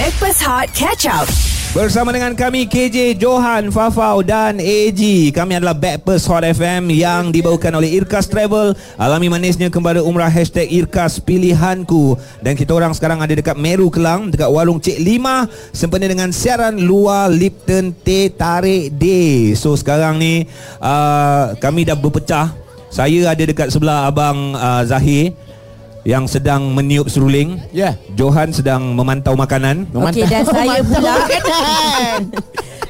Backpass Hot Catch Up. Bersama dengan kami KJ Johan, Fafau dan AG Kami adalah Backpast Hot FM Yang dibawakan oleh Irkas Travel. Alami manisnya kembali umrah Hashtag Irkas Pilihanku. Dan kita orang sekarang ada dekat Meru Kelang Dekat warung Cik Lima Sempena dengan siaran luar Lipton Teh Tarik Day So sekarang ni uh, Kami dah berpecah. Saya ada dekat sebelah Abang uh, Zahir yang sedang meniup seruling. Ya. Johan sedang memantau makanan. Okey dan saya pula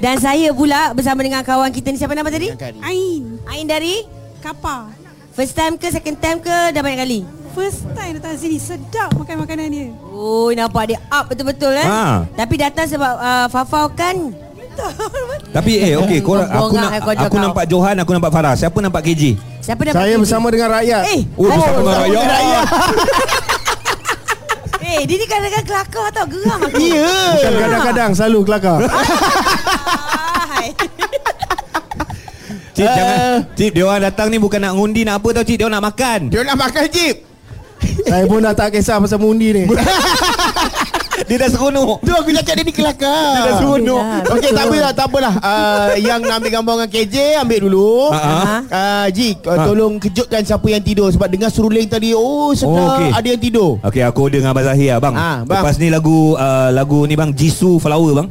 Dan saya pula bersama dengan kawan kita ni siapa nama tadi? Ain Ain dari Kapar first time ke second time ke dah banyak kali? First time datang sini Sedap makan makanan dia Oh nampak dia up betul-betul eh. Ha. Tapi datang sebab uh, Fafau kan Tapi eh okey kau aku Bongak nak eh aku cakap. nampak Johan, aku nampak Farah. Siapa nampak KJ? siapa dah Saya bersama dengan rakyat. Eh, Oh, bersama dengan rakyat. eh dia ni kadang-kadang kelakar tau geram aku. Ya. Bukan kadang-kadang selalu kelakar. Hai. Cip Eh. jangan Cip dia orang datang ni bukan nak ngundi nak apa tau Cip, dia orang nak makan. Dia nak makan jeep Saya pun dah tak kisah pasal mundi ni. Dia dah seronok. Tu aku cakap dia ni kelakar Dia dah seronok. Yelah. Okey tak apalah tak apalah uh, Yang nak ambil gambar dengan KJ Ambil dulu ha. uh, Ji uh. Tolong kejutkan siapa yang tidur Sebab dengar seruling tadi Oh sedap Oh, okey. Ada yang tidur Okey aku order dengan Abang Zahir bang. Ah, bang. Lepas ni lagu uh, lagu ni bang Jisoo Flower bang.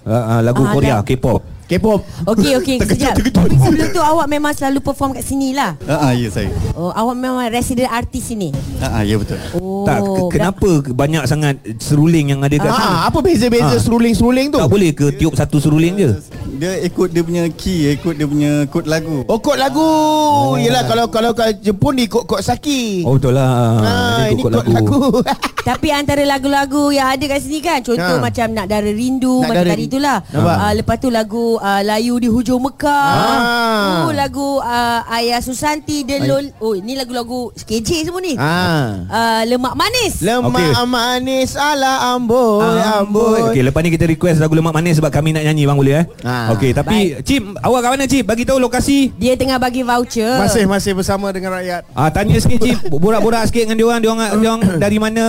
Uh, uh, lagu Ah, Korea dah. K-pop. K-pop Okey okey sekejap. Tapi sebelum tu awak memang selalu perform kat sini lah. Ah, ah, ya saya. Oh, awak memang resident artis sini. Ah, ah, ya betul. Oh. tak ke- kenapa banyak sangat seruling yang ada kat sini? ah, Apa beza-beza Ah. seruling-seruling tu Tak boleh ke tiup satu seruling je? Dia ikut dia punya key, ikut dia punya kod lagu. Oh kod lagu oh. Yelah kalau kalau kat Jepun ni kod kod saki Oh betul lah. Ah, ini kod lagu. Tapi antara lagu-lagu yang ada kat sini kan Contoh Ha. macam Nak Dara Rindu Nak Macam Dara tadi itulah Nampak? uh, Lepas tu lagu uh, Layu di hujung Mekah Ah. oh, Lagu uh, Ayah Susanti Delol Oh ini lagu-lagu KJ semua ni ah. uh, Lemak Manis Lemak Okey. manis ala amboi amboi. Okey, lepas ni kita request lagu lemak manis sebab kami nak nyanyi bang boleh eh? Ah. Okey, tapi Cip, awak kat mana Cip? Bagi tahu lokasi. Dia tengah bagi voucher Masih masih bersama dengan rakyat. Ah tanya sikit Cip, borak-borak sikit dengan dia orang, dia orang dia orang dari mana?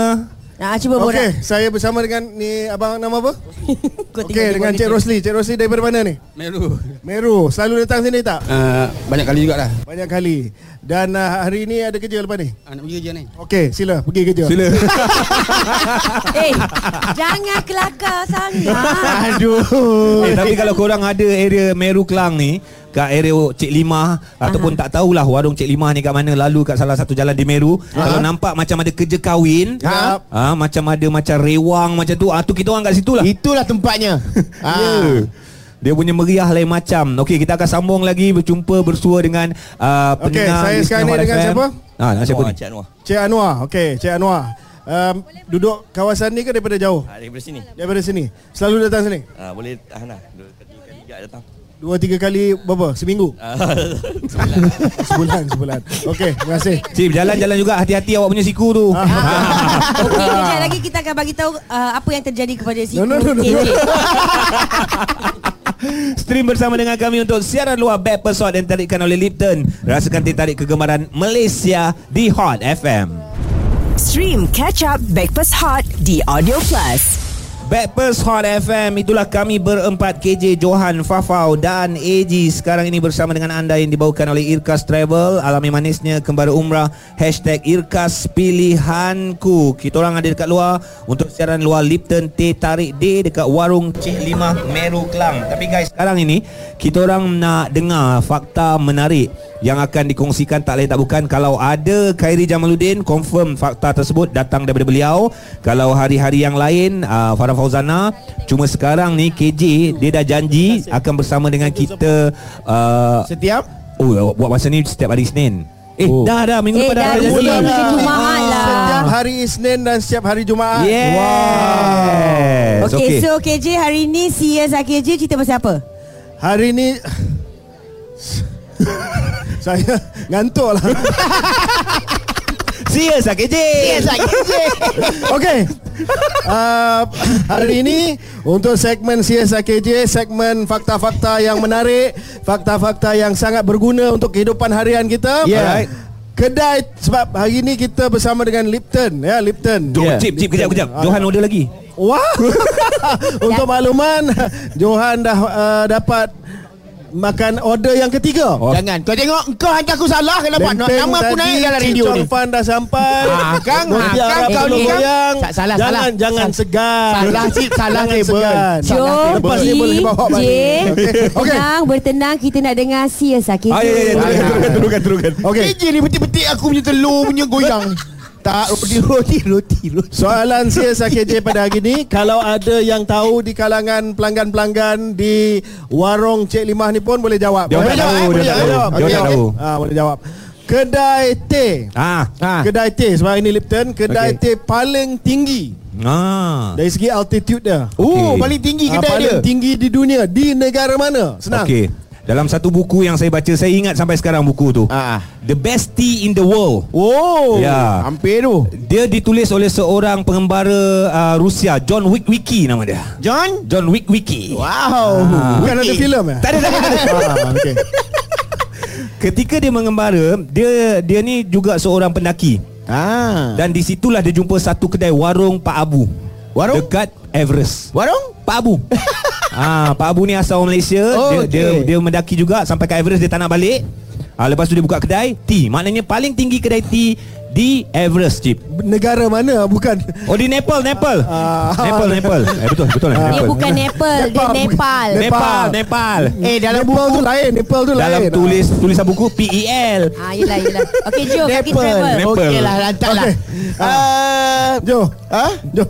Nah, cuba borak Okey, saya bersama dengan ni abang nama apa? Okey, dengan. Cik Rosli. Cik Rosli daripada mana ni? Meru. Meru. Selalu datang sini tak? Uh, banyak kali juga lah. Banyak kali. Dan uh, hari ni ada kerja lepas ni? Ah, nak pergi kerja ni. Okey, sila pergi kerja. Sila. Eh Jangan kelakar sangat Aduh. eh, tapi kalau korang ada area Meru Kelang ni kat area Cik Limah ataupun tak tahulah warung Cik Limah ni kat mana lalu kat salah satu jalan di Meru kalau nampak macam ada kerja kahwin Ha? ah macam ada macam rewang macam tu ah tu kita orang kat situ lah Itulah tempatnya. Ya. ah. Dia punya meriah lain macam. Okey, kita akan sambung lagi berjumpa bersua dengan uh, Okey, pendengar saya listener sekarang ni dengan FM. siapa? Ah, dengan siapa ni? Cik Anwar. Cik Anwar. Okey, Cik Anwar. Um, duduk kawasan ni ke daripada jauh? Ah, daripada sini. Daripada sini. Selalu datang sini. Ah, boleh tahan lah. Dua kali tiga datang. Dua tiga kali berapa? Seminggu? Ah, Sebulan, sebulan. Okey, terima kasih. Cip, jalan-jalan juga hati-hati awak punya siku tu. Ah. Okey, kejap lagi kita akan bagi tahu uh, apa yang terjadi kepada si No, no, no, no, no. Stream bersama dengan kami untuk siaran luar Bad Pesawat dan tarikkan oleh Lipton. Rasakan teh tarik kegemaran Malaysia di Hot FM. Stream Catch Up Backpass Hot di Audio Plus. Backpers Hot FM Itulah kami berempat KJ Johan Fafau dan AG Sekarang ini bersama dengan anda Yang dibawakan oleh Irkas Travel. Alami manisnya kembali umrah. Hashtag Irkas Pilihanku. Kita orang ada dekat luar. Untuk siaran luar Lipton Teh Tarik Day Dekat warung Cik Limah Meru Kelang. Tapi guys sekarang ini Kita orang nak dengar Fakta menarik yang akan dikongsikan. Tak lain tak bukan kalau ada Khairi Jamaluddin confirm fakta tersebut datang daripada beliau. Kalau hari-hari yang lain uh, Farah Fauzana cuma sekarang ni KJ dia dah janji akan bersama dengan kita uh, Setiap oh buat masa ni setiap hari Isnin eh Oh. dah dah minggu Eh depan dah ada janji Isnin ke Jumaat lah Setiap hari Isnin dan setiap hari Jumaat. Yes Okey, okay. so KJ hari ni CS KJ cerita pasal apa? Hari ni saya ngantuk lah. Lah KJ Yes, KJ. Okey. Uh, hari ini untuk segmen CSR KJ, segmen fakta-fakta yang menarik, fakta-fakta yang sangat berguna untuk kehidupan harian kita. Yeah. Alright. Kedai sebab hari ini kita bersama dengan Lipton ya Lipton. Jo, Yeah. Cip, cip, kejap, kejap Ah. Johan order lagi Wah. Untuk makluman, Johan dah uh, dapat makan order yang ketiga. Oh. Jangan Kau tengok Kau hantar aku salah Kenapa Benteng Nama aku naik dalam Cik radio Chong ni Fan dah sampai. Ah, Kang, ah, Kang, kau ni, goyang. Sa- salah, jangan, salah. Jangan Sa- segan. Salah, Cik. Salah, segan. Jom Lepas dia boleh bawa balik. Okey. Tenang Bertenang Kita nak dengar Siasa KJ Ah, ya, ya, ya, teruskan, teruskan, teruskan, teruskan. Okey. KJ ni betik-betik aku punya telur punya goyang Tak roti roti roti roti Soalan CSA KJ pada hari ini Kalau ada yang tahu di kalangan pelanggan-pelanggan di warung Cik Limah ni pun boleh jawab Dia Boleh tak jawab, tahu, eh? dia Boleh tak jawab. tahu. Dia tak tahu. Ah, Boleh jawab Kedai teh Ah. Ah. Kedai teh sebab ini Lipton Kedai Okey. teh paling tinggi Ah. Dari segi altitude dia Oh Okey. paling tinggi Ah, kedai dia Paling tinggi di dunia Di negara mana? Senang Okey. Dalam satu buku yang saya baca Saya ingat sampai sekarang buku tu Ah. The best tea in the world Oh Ya. Hampir tu Dia ditulis oleh seorang pengembara uh, Rusia John Wickwicki nama dia John John Wickwicki Wow Ah. Bukan ada filem ya? Tak ada tak ada, tak ada. ah, okay. Ketika dia mengembara Dia dia ni juga seorang pendaki Ah. Dan di situlah dia jumpa satu kedai warung Pak Abu Warung? Dekat Everest Warung? Pak Abu ah, Pak Abu ni asal orang Malaysia. Oh, dia, okey. dia, dia mendaki juga Sampai ke Everest dia tak nak balik. Ah, Lepas tu dia buka kedai Tea Maknanya paling tinggi kedai tea Di Everest Cip. Negara mana? Bukan. Oh di Nepal Nepal. Ah. Nepal Nepal. Eh, Betul betul Dia Nepal. Bukan Nepal Dia Nepal Nepal. Nepal Eh dalam Nepal buku tu lain Nepal tu Dalam lain. tulis tulisan buku PEL Ah, yelah, yelah. Okey, jom kita travel. Nepal. Okey lah lantak lah. Okey. Ah, Jo. Ah? Jo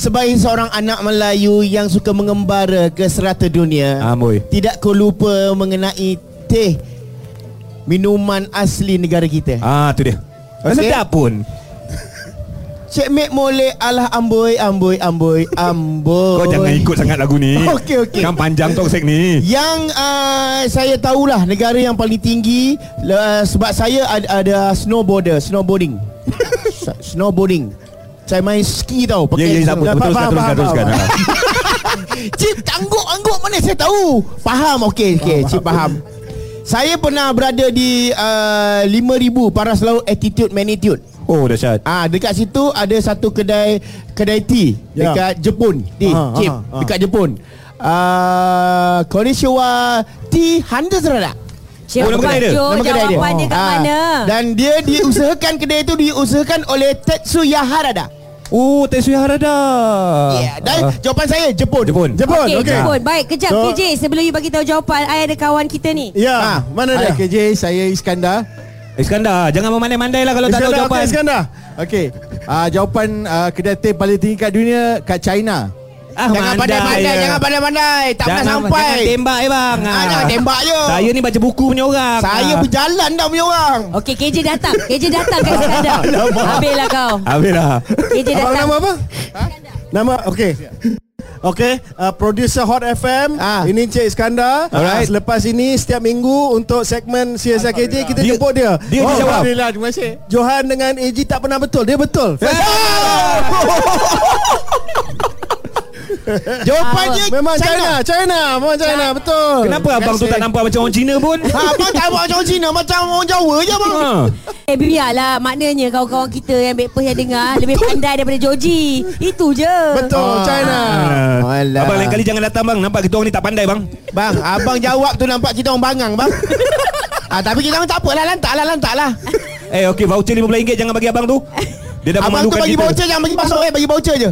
Sebagai seorang anak Melayu yang suka mengembara ke serata dunia Amboi Tidak kau lupa mengenai teh Minuman asli negara kita. Ah tu dia. Okey. Sedap pun. Cik Mek Molek alah amboi amboi amboi amboi. Kau jangan ikut sangat lagu ni. Okey, okey. Kan panjang talksek ni. Yang uh, saya tahulah negara yang paling tinggi uh, Sebab saya ada, ada snowboarder Snowboarding. Snowboarding Saya main ski tau Ya ya tak apa Teruskan teruskan teruskan Cip angguk-angguk mana saya tahu Faham okey okey Cip faham Saya pernah berada di uh, 5000 paras laut altitude magnitude Oh dahsyat Ah dekat situ ada satu kedai kedai tea Ya. dekat Jepun. Tea, Aha, chip aha, aha. dekat Jepun. Ah Konnichiwa Tea Hunter Serada. Siapa Oh, nama kedai dia? Jo, Nama kedai dia. jawapan dia kat Ah, mana? Dan dia diusahakan kedai itu diusahakan oleh Tetsuya Harada. Oh Tetsuya Harada Ya, dan jawapan saya Jepun. Jepun Jepun Okey, okey. Jepun. Baik, kejap So- KJ. Sebelum you bagi tahu jawapan, I ada kawan kita ni. Ya Ah, Mana dia Hai KJ, saya Iskandar. Iskandar Jangan memandai-mandai lah Kalau tak tahu Iskandar, jawapan okey, Iskandar Okey, uh, jawapan uh, kedai teh paling tinggi kat dunia kat China. Ah, Jangan pandai-pandai, ya. jangan pandai-pandai. Tak pernah sampai. Jangan tembak eh bang Ah, jangan tembak je. Saya ni baca buku punya orang Saya Ah. berjalan dah punya orang. Okey, KJ datang. KJ datang kat Iskandar. Habislah kau. Habis lah KJ Abang datang. nama apa? Nama okey. Okey, uh, producer Hot FM. Ah. Ini Cik Iskandar. Alright. Selepas ini setiap minggu untuk segmen CSI KJ kita Dia- jemput dia. dia dijawab. Alhamdulillah, terima kasih. Johan dengan AG tak pernah betul. Dia betul. Jawapannya Memang China, China, memang China, betul. Kenapa abang tu tak nampak macam orang Cina pun? Ha, abang tak buat macam orang Cina Macam orang Jawa je bang Ha. Eh biarlah Maknanya kawan-kawan kita Yang backpast yang dengar Lebih pandai daripada Joji Itu je. Betul, China. Ah. Alah. Abang lain kali jangan datang bang. Nampak kita orang ni tak pandai bang. Bang Abang jawab tu nampak kita orang bangang bang. Ah, Tapi kita orang tak apalah Lantak lah lantak lah. Eh okey voucher RM15 jangan bagi abang tu. Dia dah Abang tu memalukan bagi kita. voucher Jangan bagi masuk eh Bagi voucher je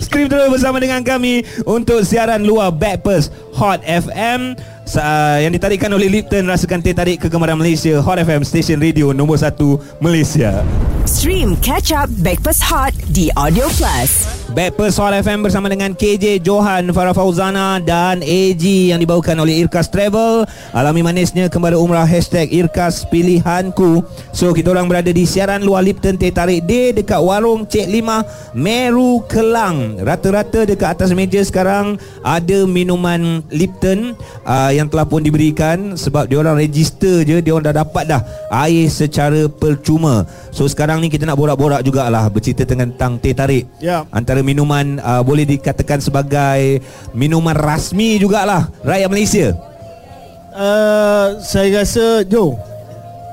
Stream terus bersama dengan kami Untuk siaran luar Backpast Hot FM Sa- yang ditarikkan oleh Lipton Rasakan teh tarik kegemaran Malaysia Hot FM Station Radio nombor 1 Malaysia Stream Catch Up Backpass Hot di Audio Plus. Backpast Hot FM bersama dengan KJ Johan Farah Fauzana dan AG yang dibawakan oleh Irkas Travel. Alami manisnya kembali umrah Hashtag Irkas Pilihanku. So kita orang berada di siaran luar Lipton Teh Tarik Day Dekat warung Cik Lima Meru Kelang. Rata-rata dekat atas meja sekarang Ada minuman Lipton uh, Yang telah pun diberikan Sebab dia orang register je Dia orang dah dapat dah Air secara percuma. So sekarang ni kita nak borak-borak jugalah Bercerita tentang teh tarik. Ya. Antara minuman uh, boleh dikatakan sebagai minuman rasmi jugalah rakyat Malaysia. Uh, saya rasa Jo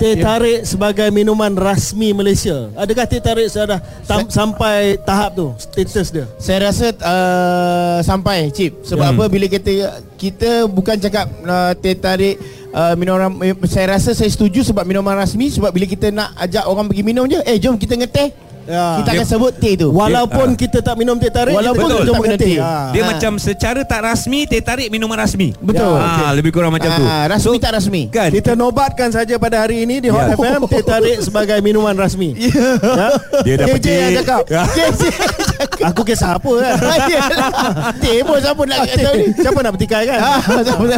teh tarik sebagai minuman rasmi Malaysia? Adakah teh tarik sudah tam, sampai tahap tu status dia? Saya rasa uh, sampai Cip Sebab Hmm. apa bila kita Kita bukan cakap uh, Teh tarik uh, minuman eh, Saya rasa saya setuju Sebab minuman rasmi Sebab bila kita nak ajak orang pergi minum je Eh jom kita ngeteh Ya. Kita akan sebut teh tu Walaupun Ah. kita tak minum teh tarik, Walaupun kita kita minum teh. teh. Ah. Dia Ah. macam secara tak rasmi teh tarik minuman rasmi. Betul. Ah, lebih kurang macam tu. Ah, Rasmi tak rasmi Kan? Kita nobatkan saja pada hari ini di Hot Ya. FM teh tarik sebagai minuman rasmi. Ya. Dia dah KJ yang cakap. Ya. Aku kisah apa kan? Teh pun siapa nak Ah, kata ni Siapa nak bertikai kan?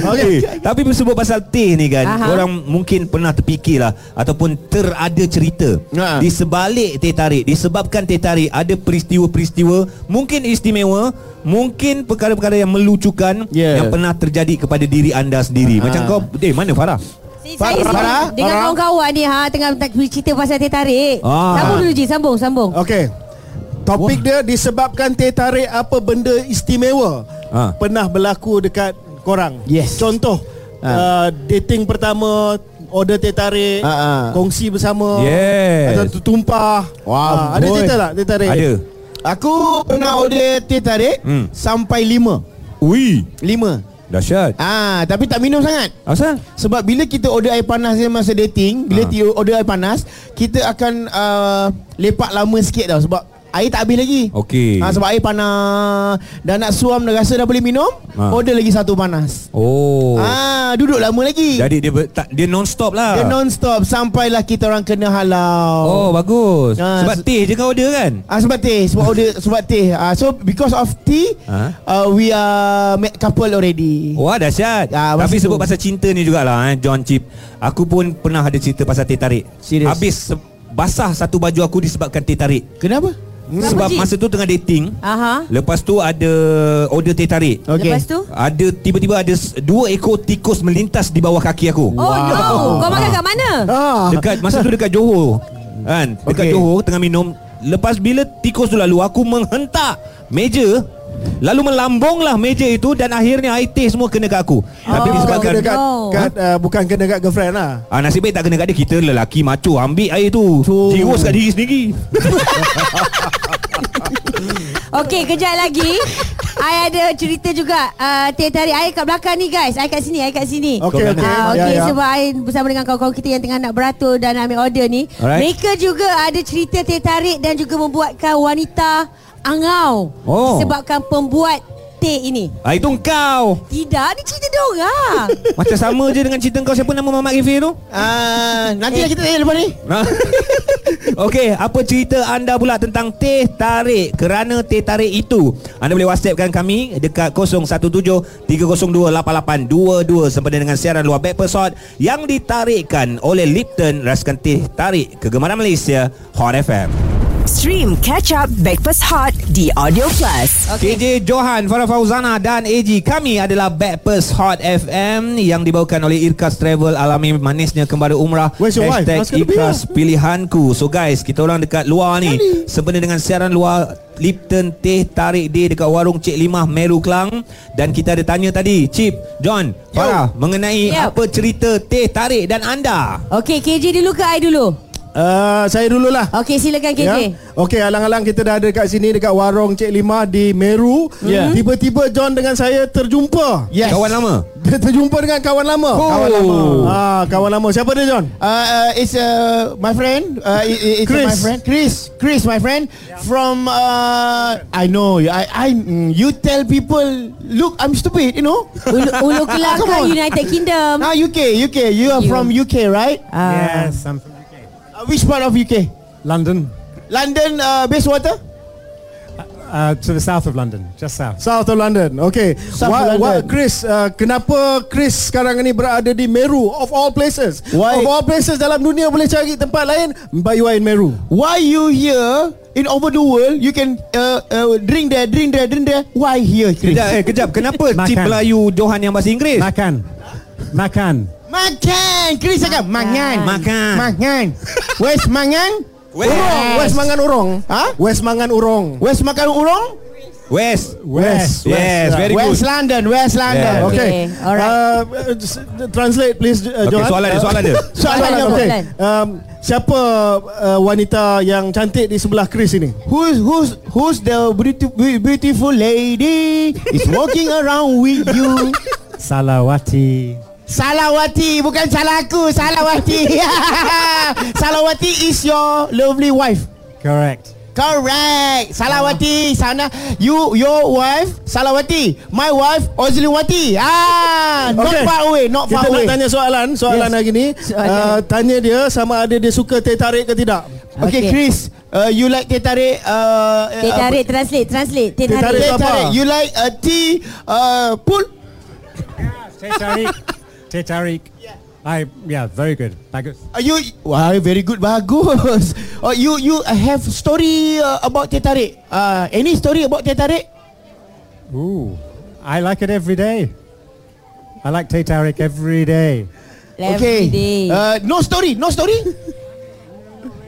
Okay. Tapi sebut pasal teh ni kan Aha. Orang mungkin pernah terfikirlah Ataupun terada cerita Ha. Di sebalik teh tarik Disebabkan teh tarik Ada peristiwa-peristiwa Mungkin istimewa Mungkin perkara-perkara yang melucukan Ya. Yang pernah terjadi kepada diri anda sendiri Macam kau Eh mana Farah? Saya, Farah, saya Farah, dengan Farah. kawan-kawan ni ha tengah cerita pasal teh tarik. Ah. Sambung dulu Ji, sambung, sambung. Okey. Topik dia disebabkan teh tarik apa benda istimewa Ah. pernah berlaku dekat korang. Yes. Contoh uh, Ah. dating pertama order teh tarik, Ah, ah. kongsi bersama, Yes. atau tumpah. Wah, Ah, ada cerita tak teh tarik? Ada Aku pernah order teh tarik Hmm. Sampai lima Ui Lima Dahsyat Ah, Tapi tak minum sangat Asal? Sebab bila kita order air panas dia masa dating Bila Ha. order air panas Kita akan uh, lepak lama sikit tau Sebab air tak habis lagi Okey. ha, Sebab air panas Dah nak suam dah rasa dah boleh minum Ha. Order lagi satu panas Oh Ah, Duduk lama lagi Jadi dia ber, tak, dia non-stop lah Dia non-stop Sampailah kita orang kena halau Oh bagus Ah, Sebab se- teh je kau order kan? Ah sebab teh sebab order sebab teh. Ah so because of tea Ha? uh, we are met couple already. Wah dahsyat Ah, Tapi sebut tu. pasal cinta ni jugalah eh, John Chip Aku pun pernah ada cerita pasal teh tarik Serius? Habis basah satu baju aku disebabkan teh tarik Kenapa? Kenapa, Sebab Cik? masa tu tengah dating Aha. Lepas tu ada order teh tarik Okey. Lepas tu? Ada tiba-tiba ada dua ekor tikus melintas di bawah kaki aku Oh no, kau makan kat mana? Ah. Dekat masa tu dekat Johor Kan Dekat Okey. Johor tengah minum Lepas bila tikus tu lalu Aku menghentak meja Lalu melambunglah meja itu Dan akhirnya air teh semua kena kat aku Tapi Tapi bukan disebabkan kena kat, No. kat uh, bukan kena kat girlfriend lah. Ah nasib baik tak kena kat dia Kita lelaki macho Ambil air tu Tu. Jirus kat diri sendiri Okey, kejap lagi. I ada cerita juga uh, teh tarik air kat belakang ni guys. Air kat sini, air kat sini. Okey Kau okey. Ah, Ya, Okey ya. sebab I bersama dengan kawan-kawan kita yang tengah nak beratur dan ambil order ni. Alright. Mereka juga ada cerita teh tarik dan juga membuatkan wanita angau. Oh. Disebabkan pembuat teh ini. ah, Itu kau Tidak, ni cerita dia orang. Macam sama je dengan cerita kau Siapa nama Mamat Rifir tu Ah nanti kita tanya lepas ni. Okey, apa cerita anda pula tentang teh tarik? Kerana teh tarik itu, anda boleh WhatsAppkan kami dekat 0173028822 sempena dengan siaran luar Backpast Hot yang ditarikkan oleh Lipton rasakan teh tarik kegemaran Malaysia Hot FM. Stream Catch Up Backpass Hot di Audio Plus. Okay. KJ Johan, Farah Fauzana dan AG Kami adalah Backpast Hot FM Yang dibawakan oleh Irkas Travel Alami manisnya kembali umrah? Hashtag Irkas Pilihanku So guys, kita orang dekat luar ni Sempena dengan siaran luar Lipton Teh Tarik Day Dekat warung Cik Limah Meru Kelang Dan kita ada tanya tadi Chip, John, Farah Mengenai Yo. apa cerita Teh Tarik dan anda Okey, KJ dulu ke I dulu? Uh, saya dululah. Okey, silakan KJ. Ya. Okey, alang-alang kita dah ada kat sini dekat warung Cik Lima di Meru. Ya. Tiba-tiba John dengan saya terjumpa. Yes. Kawan lama Dia terjumpa dengan kawan lama. Oh. Kawan lama. Ah, kawan lama. Siapa dia John? Uh, uh, it's uh, my friend. Uh, it, it- it's Chris. my friend. Chris. Chris, my friend. From uh, I know. I I mm, you tell people. Look, I'm stupid. You know. Ulu, Ulu Kelaka Come on. United Kingdom. Ah, UK, UK. You are You. from UK, right? Ah. Yes, I'm from. Uh, which part of UK? London, London, uh, Bayswater. uh, to the south of London, just south. South of London. Okay. South What, of what, London. Chris, uh, kenapa Chris sekarang ni berada di Meru of all places? Why? Of all places dalam dunia boleh cari tempat lain, but you are in Meru. Why you here? In over the world, you can uh, uh, drink there, drink there, drink there. Why here, Chris? Kejap, eh, kejap Kenapa Makan. Cip Melayu Johan yang bahasa Inggeris? Makan, makan. Makan. Chris cakap mangan. Makan. Mangan. Where's mangan? West. Urong, West Mangan Urong. Ha? West Mangan Urong. Where's makan urong? West. West. Yes, yeah. very good. West London, West London. Yeah. Okay. Okay, alright. Uh, just translate please uh, Okay, Johan. soalan dia, soalan dia. Soalan dia okay. Soalan. Um, siapa uh, wanita yang cantik di sebelah Chris ini? Who's who's who's the beautiful beautiful lady is walking around with you? Salawati. Salawati bukan salah aku, Salawati. Salawati is your lovely wife. Correct. Correct. Salawati sana you your wife Salawati. My wife Ozliwati. Ah, not Okay. far away, not Kita far nak away. tanya soalan Soalan Yes. hari ni Soalan. uh, Tanya dia sama ada dia suka teh tarik ke tidak Okay, Okay. Chris, uh, you like teh tarik uh, Teh tarik translate translate Teh Teh tarik Teh tarik apa? tarik. You like uh, tea uh, pool? Teh tarik. Teh tarik. I yeah, very good. Bagus. Are you Wah, very good, bagus. Oh, you you have story uh, about teh tarik? Uh, any story about teh tarik? Ooh, I like it every day. I like teh tarik every day. Every day Uh, no story, no story.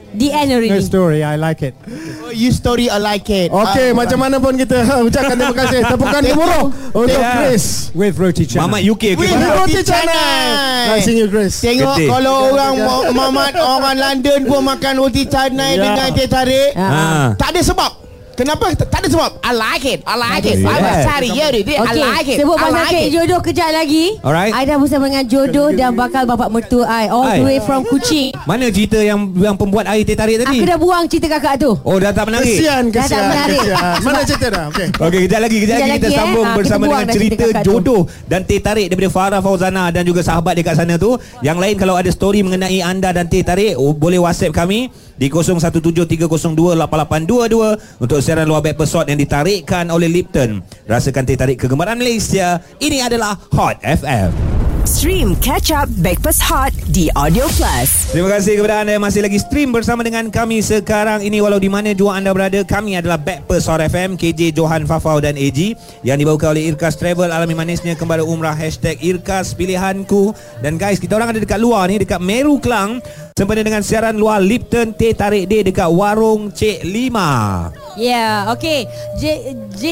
The end No already story. I like it. oh, you story, I like it. Okey, Ah, macam mana pun kita ucapkan terima kasih. Tepukan gemuruh untuk Yeah. Chris. With roti canai. Mamat UK okay, With roti canai. Nice seeing you, Chris. Tengok Getih. kalau orang Mamat orang London pun makan roti canai Ya. dengan teh tarik. Ah. Tak ada sebab. Kenapa? Tak ada sebab. I like it. I like it. I was Yeah. sorry. Yeah, I Okay, like it. sebut I pasal like it. jodoh kejap lagi. Alright. I dah bersama dengan jodoh dan bakal bapak mertua I all the way from Kuching. Mana cerita yang yang pembuat air teh tarik tadi? Aku dah buang cerita kakak tu. Oh dah tak menarik. Kesian, Dah tak kesian, menarik. kesian. Mana cerita dah? Okey. Okey, kejap lagi, kejap Kejap lagi kita eh. sambung Ah, bersama dengan cerita cerita kakak tu. jodoh dan teh tarik daripada Farah Fauzana dan juga sahabat dekat sana tu. Yang lain kalau ada story mengenai anda dan teh tarik, oh, boleh WhatsApp kami di 0173028822 untuk siaran luar Backpast yang ditarikkan oleh Lipton. Rasakan teh tarik kegemaran Malaysia. Ini adalah Hot FM. Stream Catch Up Backpass Hot di Audio Plus. Terima kasih kepada anda yang masih lagi stream bersama dengan kami sekarang ini walau di mana jua anda berada kami adalah Backpast Hot FM KJ Johan Fafau dan AG yang dibawakan oleh Irkas Travel alami manisnya kembali umrah hashtag Irkas pilihanku dan guys kita orang ada dekat luar ni dekat Meru Klang sempena dengan siaran luar Lipton Teh Tarik Day dekat Warung Cik Lima Ya, yeah, okay. J J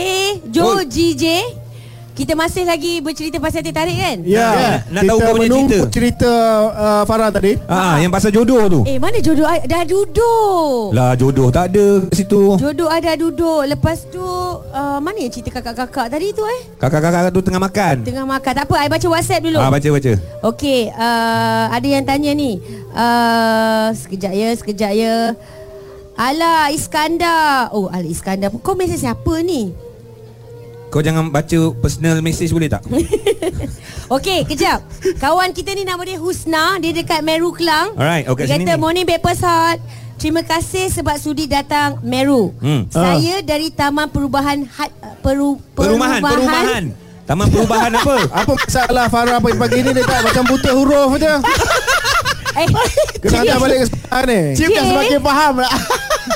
Jo Oh. GJ. Kita masih lagi bercerita pasal teh tarik kan? Ya, Nak tahu kita kau punya cerita. cerita uh, Farah tadi. ah, yang pasal jodoh tu Eh, mana jodoh I? Dah duduk. lah jodoh tak ada kat situ Jodoh ada duduk. Lepas tu uh, mana yang cerita kakak-kakak tadi tu eh? kakak-kakak tu tengah makan Tengah makan. Tak apa, I baca WhatsApp dulu. ah, baca baca Okey, uh, ada yang tanya ni. Uh, sekejap ya, sekejap ya. Alah Iskandar. Oh, Alah Iskandar. Kau mesej siapa ni? Kau jangan baca personal message boleh tak? Okey, kejap. Kawan kita ni nama dia Husna, dia dekat Meru Kelang. Alright, okay, Dia sini kata ni. morning Backpast Hot. Terima kasih sebab sudi datang Meru. Hmm. Saya dari Taman Perubahan Hat, Peru, Perumahan, perumahan. Taman perubahan apa? Apa masalah Farah pagi-pagi ni dia tak macam buta huruf je. Eh, Kena hantar balik ke sekolah ni. Cip dah Cik. semakin faham lah.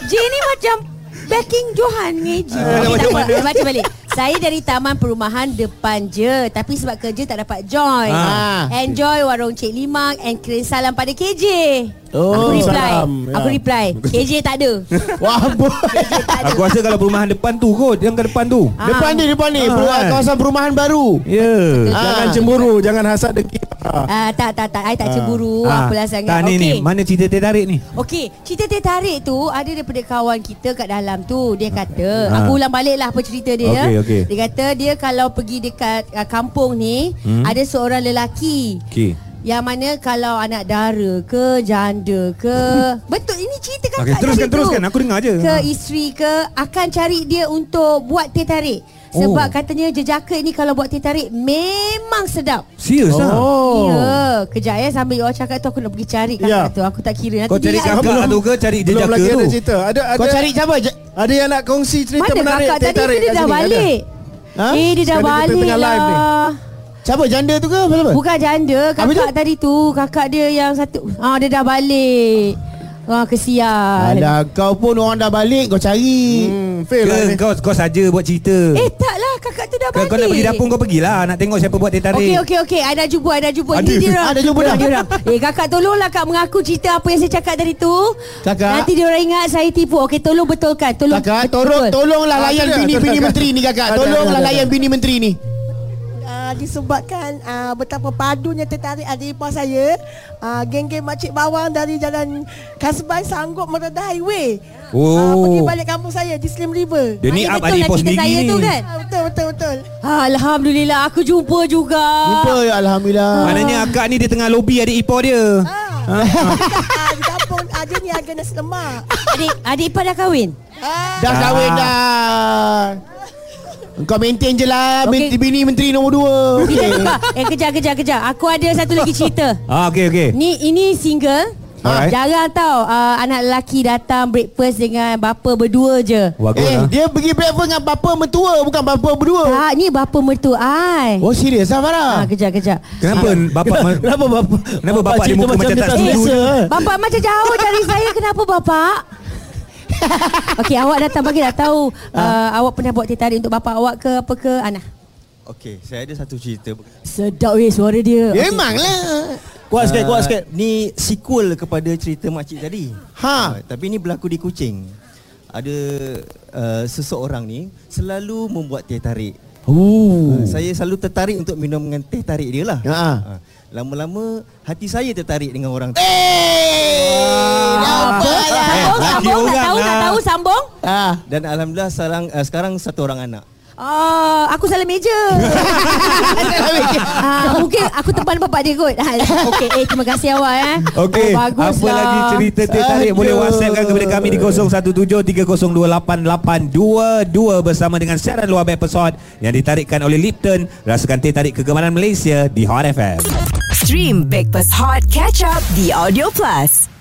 J ni macam backing Johan ni. Ah, Okay, macam tak mana? Baca balik. Saya dari taman perumahan depan je Tapi sebab kerja tak dapat join Ah. Enjoy warung Cik Limang And kirim salam pada KJ Oh, Aku reply salam. Aku Ya. reply KJ tak ada Wah, tak ada Aku rasa kalau perumahan depan tu kot Yang ke depan tu Ah. depan ni, depan ni. Ah, Peru- kan? Kawasan perumahan baru. Ya yeah. Jangan Ah. cemburu, jangan hasad dengki. Ah, tak tak tak I tak cemburu Apalah sangat Tak ni ni Okey. Mana cerita teh tarik ni Okey, cerita teh tarik tu ada daripada kawan kita kat dalam tu. Dia kata, Ha. aku ulang balik lah apa cerita dia. Okey, ya. Okey. Dia kata dia kalau pergi dekat uh, kampung ni, Hmm. ada seorang lelaki. Okey Yang mana kalau anak dara ke janda ke Betul ini cerita kakak Okey, teruskan, tadi tu. teruskan. Aku dengar je. Ke Ha. isteri ke Akan cari dia untuk buat teh tarik Sebab Oh. katanya jejaka ini Kalau buat teh tarik Memang sedap Serius lah Oh. Ya Kejap ya Sambil awak cakap tu Aku nak pergi cari kakak Ya. tu Aku tak kira Nanti Kau cari kakak tu ke Cari Belum jejaka lagi tu ada cerita. Ada ada Kau cari siapa? Je- ada yang nak kongsi cerita Mana menarik kakak teh tadi dia dah sini. Ada? balik Ha? Eh dia dah Sekarang balik tengah live ni. lah Siapa? Janda tu ke? Apa? apa? Bukan janda Habis Kakak tadi tu Kakak dia yang satu Ah Dia dah balik Wah kesian Alah, kau pun orang dah balik, kau cari. Hmm, fail lah Ke ni. kau kau saja buat cerita Eh tak Kakak tu dah Kau, kau nak pergi dapur kau pergilah Nak tengok siapa buat teh tarik Okey okey okey, I dah jumpa, I dah jumpa. Ada. Ni dia orang. Ada jumpa dah. Dia orang. Eh kakak tolonglah kak mengaku cerita apa yang saya cakap tadi tu. Kakak. Nanti dia orang ingat saya tipu. Okey tolong betulkan. Tolong Kakak betul. tolong Tolonglah Ah, layan ada, bini-bini ada, menteri ni kakak ada, Tolonglah ada, ada. layan bini menteri ni disebabkan uh, betapa padunya tertarik adik ipar saya uh, geng-geng makcik bawang dari jalan Kasban sanggup meredah highway Oh. uh, pergi balik kampung saya di Slim River. Dia ni Ah, up betul adik ipar cerita sendiri. saya ni tu kan? Ah, betul betul betul. Alhamdulillah aku jumpa juga. Jumpa ya Alhamdulillah. Maknanya akak ni dia tengah lobby adik ipar dia. Ah, ah, di kampung ah, dia ni harga nasi lemak. Adik adik ipar dah kahwin? ah, Dah kahwin dah Kau maintain je lah okay. Bini menteri nombor dua okay. Eh kejap kejap kejap. Aku ada satu lagi cerita. Ah okey okey Ni ini single. Alright. Jarang tau uh, anak lelaki datang breakfast dengan bapa berdua je. Bagus Eh lah dia pergi breakfast dengan bapa mentua Bukan bapa berdua Tak, ni bapa mertua ai. Oh serius lah Farah Ah, kejap kejap. Kenapa bapak ma- Kenapa bapak Kenapa bapak dia cerita muka macam tak tak setuju eh? Bapak macam jauh dari saya Kenapa bapak? Okey, awak datang bagi dah tahu uh, awak pernah buat teh tarik untuk bapak awak ke apa ke Ana? Okey, saya ada satu cerita. Sedap weh suara dia. Memanglah Kuat sikit kuat Ah, sikit Ni sequel kepada cerita makcik tadi. Ha. Ah, tapi ni berlaku di Kuching. Ada uh, seseorang ni selalu membuat teh tarik. Oh. Uh, saya selalu tertarik untuk minum dengan teh tarik dia lah. Ha. Ah, Lama-lama hati saya tertarik dengan orang tu. Eh Nampak lah Sambung, laki sambung, tak orang tahu, tak lah. tahu, sambung. Ah. Dan alhamdulillah sekarang uh, sekarang satu orang anak. Oh, aku salah meja. ah, mungkin aku tempat bapak dia kot. Ah, Okey, eh terima kasih awak eh. Okey, oh, apa lah. lagi cerita teh tarik boleh. WhatsAppkan kepada kami di 0173028822 bersama dengan siaran luar episod yang ditarikkan oleh Lipton. Rasakan teh tarik kegemaran Malaysia di Hot FM. Stream Breakfast Hot Catch Up di Audio Plus.